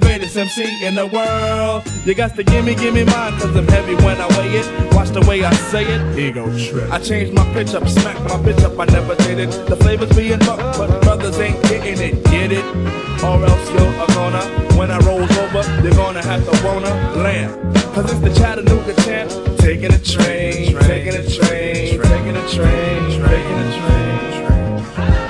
greatest MC in the world. You got to gimme, gimme mine cause I'm heavy when I weigh it. Watch the way I say it. Ego Trip. I changed my pitch up, smack my pitch up, I never did it. The flavors being bucked, but brothers ain't getting it, get it? Or else you are gonna, when I rolls over, you're gonna have to wanna land. Cause it's the Chattanooga champ, taking a train, taking a train, taking a train, taking a train. Now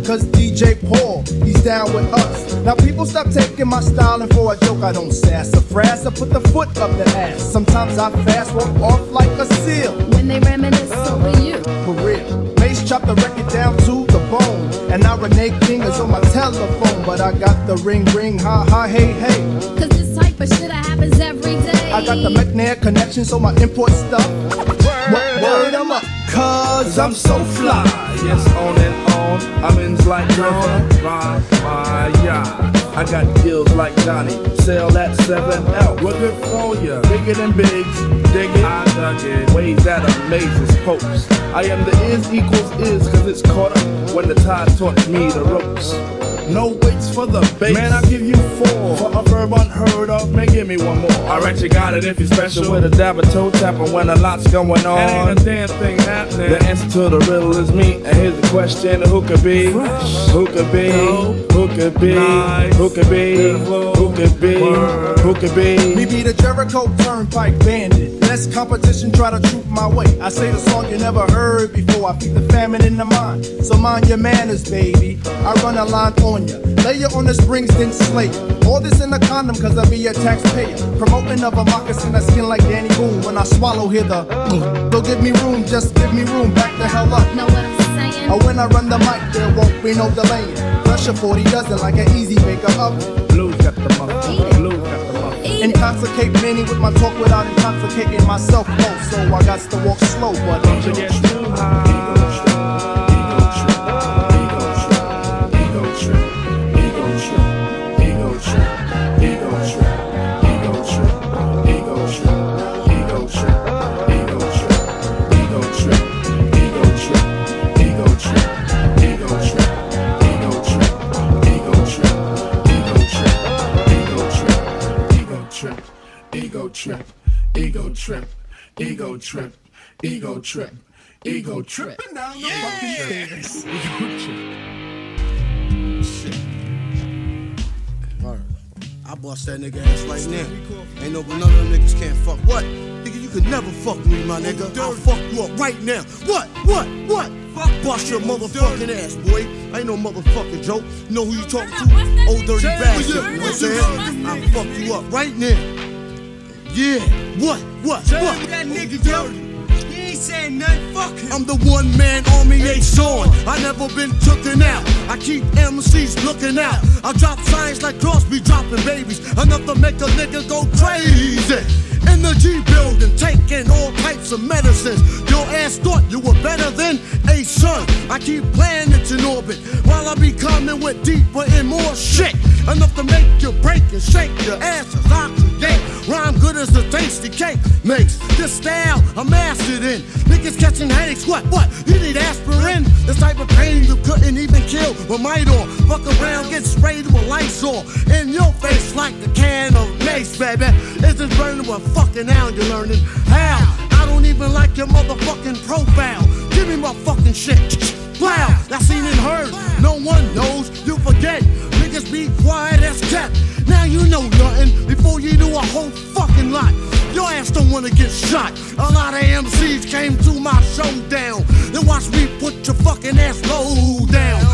Cause DJ Paul, he's down with us. Now people stop taking my style and for a joke I don't sass or frass. I put the foot up the ass. Sometimes I fast walk off like a seal. When they reminisce uh, over you. For real. Mace chop the record down to the bone. And now Renee King is on my telephone. But I got the ring ring, ha ha, hey hey. Cause this type of shit happens every day. I got the McNair connection, so my import stuff. Word, word, I'm up. Cause I'm so fly. Yes, on and on. I'm in like John. Ride my yacht. I got deals like Johnny. Sell that 7L. We're good for ya. Bigger than bigs. Dig it. I dug it. Ways that amazes popes. I am the is equals is cause it's caught up when the tide taught me the ropes. No weights for the base. Man, I'll give you four. For a verb unheard of, man, give me one more. Alright, you got it if you're special with a dab of toe tapping when a lot's going on. Ain't a damn thing happening. The answer to the riddle is me. And here's the question who could be? Who could be? Who could be? Who could be? Who could be? Who could be? Me be the Jericho Turnpike Bandit. Less competition, try to troop my way. I say the song you never heard before. I feed the famine in the mind. So mind your manners, baby. I run a line on ya. Lay you on the springs, then slay ya. All this in a condom, cause I be a taxpayer. Promoting of a moccasin, I skin like Danny Boone. When I swallow here the don't give me room, just give me room. Back the hell up. Know what I'm saying? Or when I run the mic, there won't be no delaying. Pressure 40 dozen like an easy baker oven. Blues got the muffin. Blues got the muffin. Intoxicate many with my talk without intoxicating myself. Oh, so I got to walk slow, but Don't you get too high. Ego trip, ego trip. Down the fucking stairs. Ego trip. Alright. I bust that nigga ass right now. Ain't no none of them niggas can't fuck. What? Nigga, you could never fuck me, my nigga. I'll fuck you up right now. What? What? What? Fuck bust your motherfucking ass, boy. I ain't no motherfucking joke. You know who you talking to? Ol' Dirty Bastard. You know what I'm saying? I'll fuck you up right now. Yeah. What? What? What? that nigga, yo. Ain't saying nothing. Fuck him. I'm the one man army ain't on. I never been tooken out. I keep MCs looking out. I drop signs like Crosby dropping babies. Enough to make a nigga go crazy. In the G building, taking all types of medicines. Your ass thought you were better than a son. I keep planets in orbit while I be coming with deeper and more shit. Enough to make you break and shake your asses. I create Rhyme good as a tasty cake makes. This style I'm mastered in. Niggas catching headaches, what, what? You need aspirin? This type of pain you couldn't even kill with Midol. Fuck around, get sprayed with Lysol. In your face like a can of mace, baby. Is this burning what fucking now you're learning? How? I don't even like your motherfucking profile. Give me my fucking shit. Wow, that's seen and heard. No one knows, you forget. Niggas be quiet as kept. Now you know nothing before you do a whole fucking lot. Your ass don't wanna get shot. A lot of MCs came to my showdown. Then watch me put your fucking ass low down.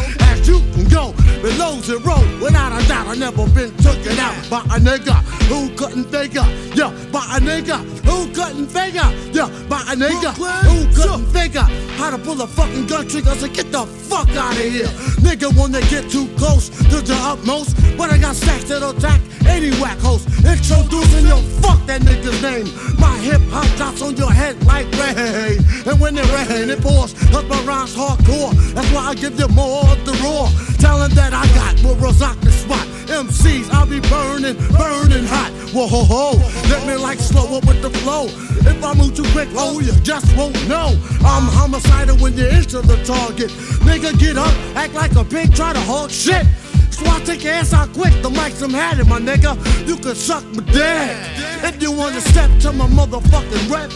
Can go below zero, without a doubt, I never been taken out by a nigga who couldn't figure. Yeah, by a nigga who couldn't figure. Yeah, by a nigga who couldn't figure how to pull a fucking gun trigger. So get the fuck out of here. Nigga When they get too close to the utmost, but I got stacks that'll attack any whack host. Introducing your fuck that nigga's name. My hip hop drops on your head like rain. And when it rain, it pours. Cause my rhymes hardcore. That's why I give you more of the raw. Talent that I got will rock the spot. MCs, I'll be burning, burning hot. Whoa ho ho. Let me like slow up with the flow. If I move too quick, oh, you just won't know. I'm homicidal when you enter the target. Nigga, get up, act like a pig, try to hold shit. So I take your ass out quick, the mic's I'm had it, my nigga. You can suck my dick. If you wanna step to my motherfucking rep,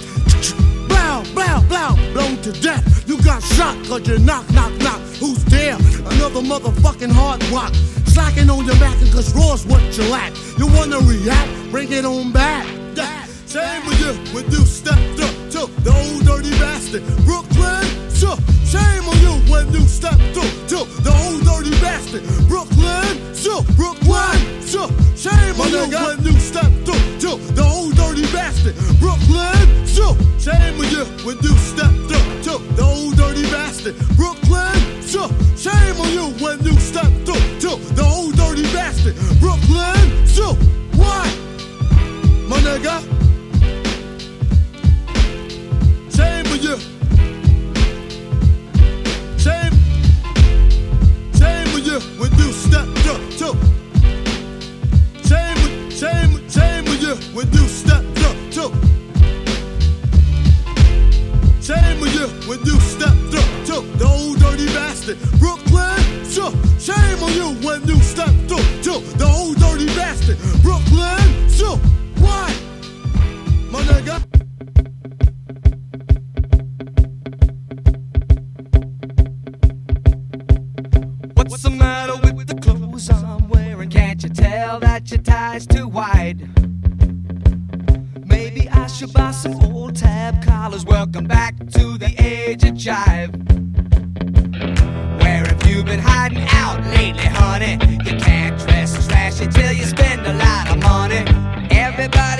blow, blow, blow, blown to death. You got shot cause you knock, knock, knock. Who's there? Another motherfucking hard rock. Slacking on your back cause raw's what you lack. You wanna react? Bring it on back. Yeah. Same with you when you stepped up to the Ol' Dirty Bastard. Brooklyn, so shame on you when you stepped up to the Ol' Dirty Bastard. Brooklyn, so Brooklyn, so shame on you when you stepped up to the Ol' Dirty Bastard. Brooklyn, so shame on you when you stepped up to the Ol' Dirty Bastard. Brooklyn, so shame on you when you stepped up to the Ol' Dirty Bastard. Brooklyn, so what? My nigga. When you stepped up to the Ol' Dirty Bastard. Brooklyn, so shame on you when you stepped up to the Ol' Dirty Bastard. Brooklyn, so what? My nigga.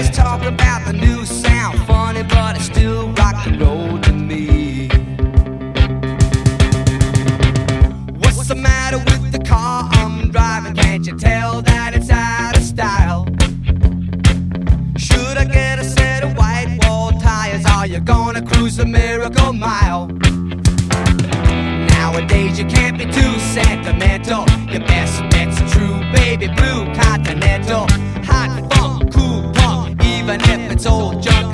Everybody's talking about the new sound, funny, but it's still rock and roll to me. What's the matter with the car I'm driving? Can't you tell that it's out of style? Should I get a set of white wall tires? Are you gonna cruise the miracle mile? Nowadays you can't be too sentimental. Your best bet's true baby blue continental. Even if it's old junk,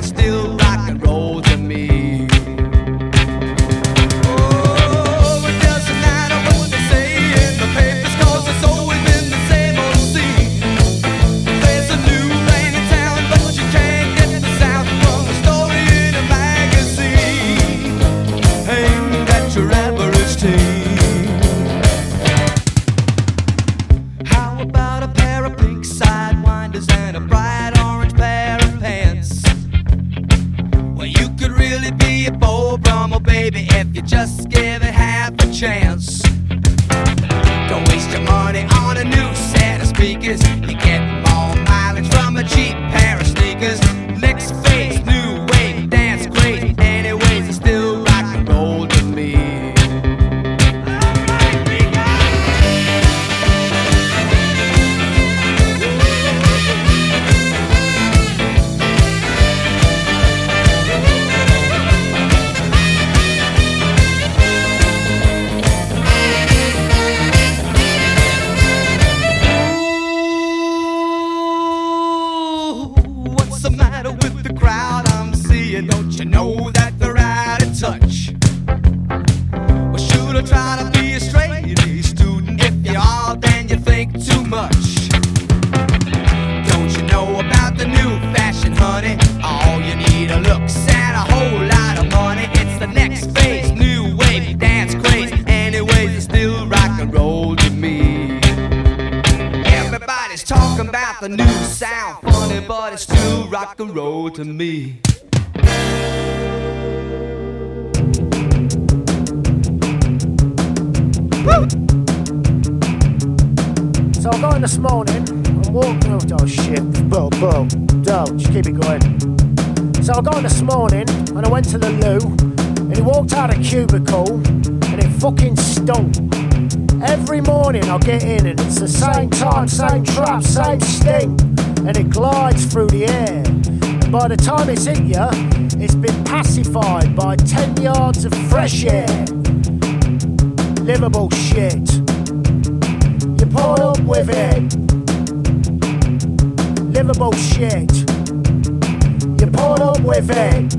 Livable shit. You put up with it.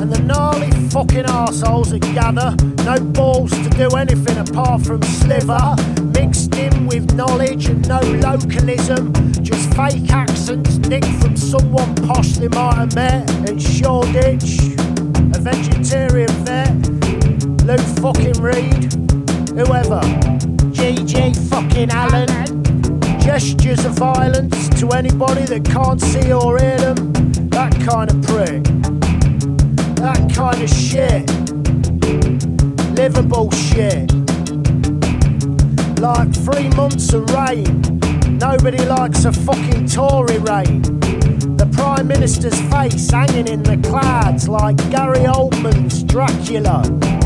And the gnarly fucking assholes that gather, no balls to do anything apart from sliver, mixed in with knowledge and no localism, just fake accents nicked from someone posh they might have met. In Shoreditch, a vegetarian vet, Lou fucking Reed, whoever, GG fucking Allin, gestures of violence to anybody that can't see or hear them, that kind of prick that kind of shit. Livable shit. Like three months of rain. Nobody likes a fucking Tory rain. The Prime Minister's face hanging in the clouds like Gary Oldman's Dracula.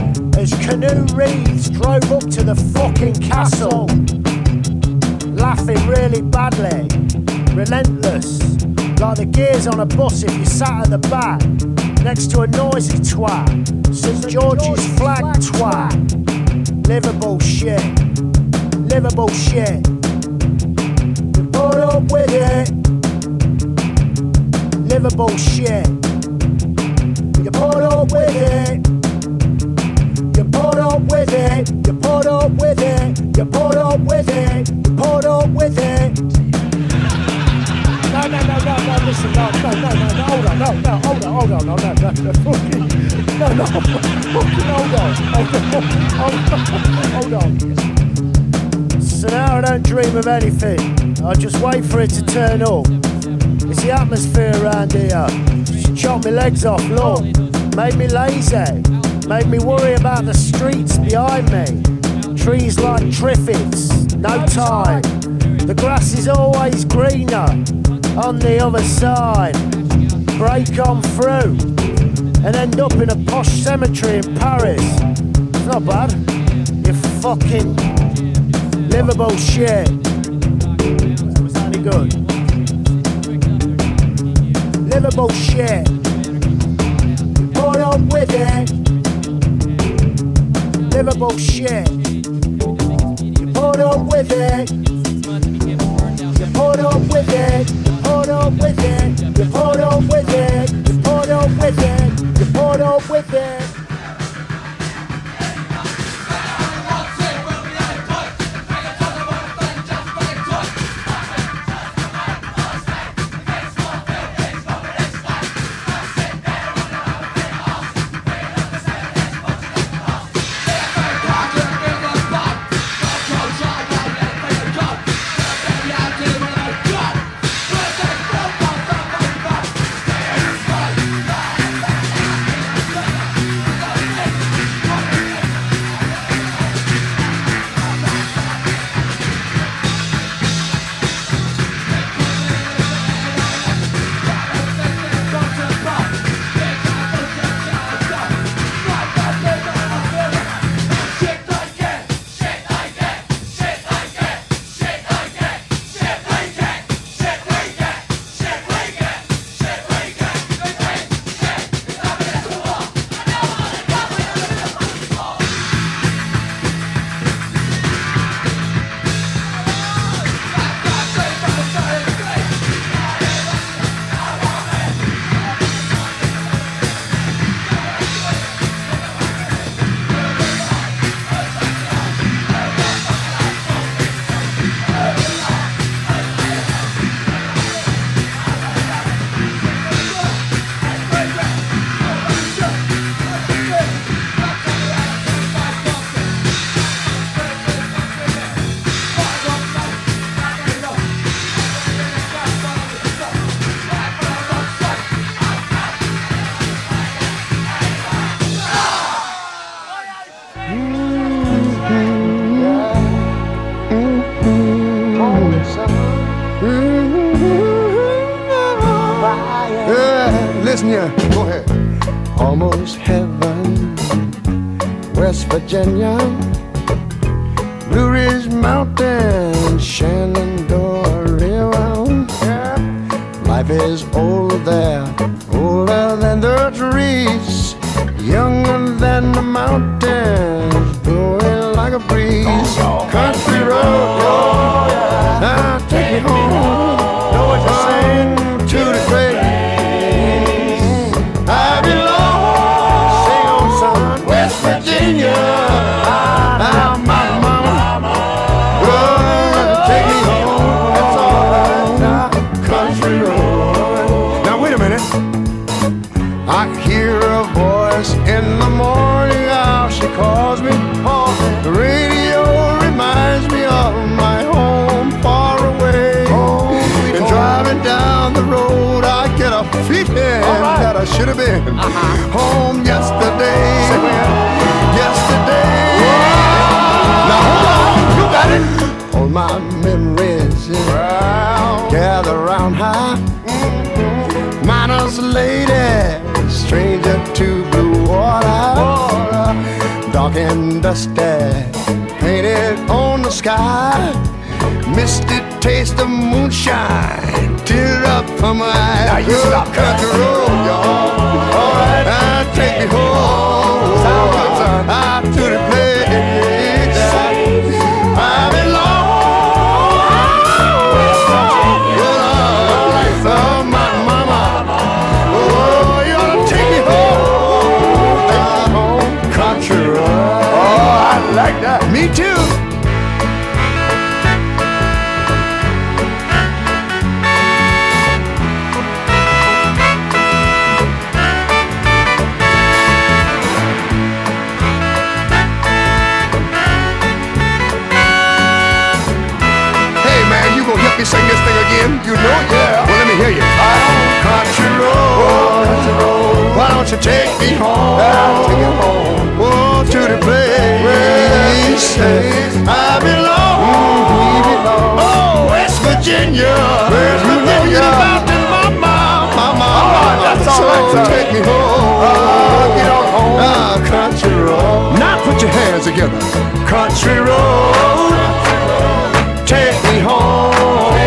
As Keanu Reeves drove up to the fucking castle. Laughing really badly. Relentless. Like the gears on a bus if you sat at the back next to a noisy twat. St George's flag twat. Livable shit. Livable shit. Put up with it. Livable shit. Up with it. You put up with it. You put up with it. You put up with it. No, no, no, no, no, listen, no, no, no, no, no, hold on, no, no, hold on, hold on, no, no, no, no, fucking, no, no, fucking hold on, hold on, hold on, hold on. So now I don't dream of anything, I just wait for it to turn up. It's the atmosphere around here. Just chop my legs off, look, made me lazy, made me worry about the streets behind me. Trees like triffids, no time. The grass is always greener on the other side. Break on through and end up in a posh cemetery in Paris. It's not bad. You fucking livable shit. Any good? Livable shit. Put up with it. Livable shit. You put up with it. You put up with it. Put up with it. You put up with it. You put up with it. You put up with it. Virginia. Go ahead. Almost heaven. West Virginia. Blue Ridge Mountain, Shenandoah River. Yeah. Life is older there, older than the trees, younger than the mountains, blowing like a breeze. Country road, oh, now take me home. Should have been. Uh-huh. Home yesterday. Yesterday. Now hold on, you got it. All my memories yeah, gather round high. Mm-hmm. Minus lady, stranger to blue water, dark and dusty, painted on the sky. Misty taste of moonshine, tear up from my eyes. Now you stop country road, y'all. All right, now take me home. Sound good, son. Out to the place don't you take me home? take me home. Oh, to the place I belong. Oh, West Virginia. West Virginia. Mountain mama, mama, mama. That's all right, son. Take me home. Oh, get on home. Ah, country road. Now put your hands together. Country road. Take me home.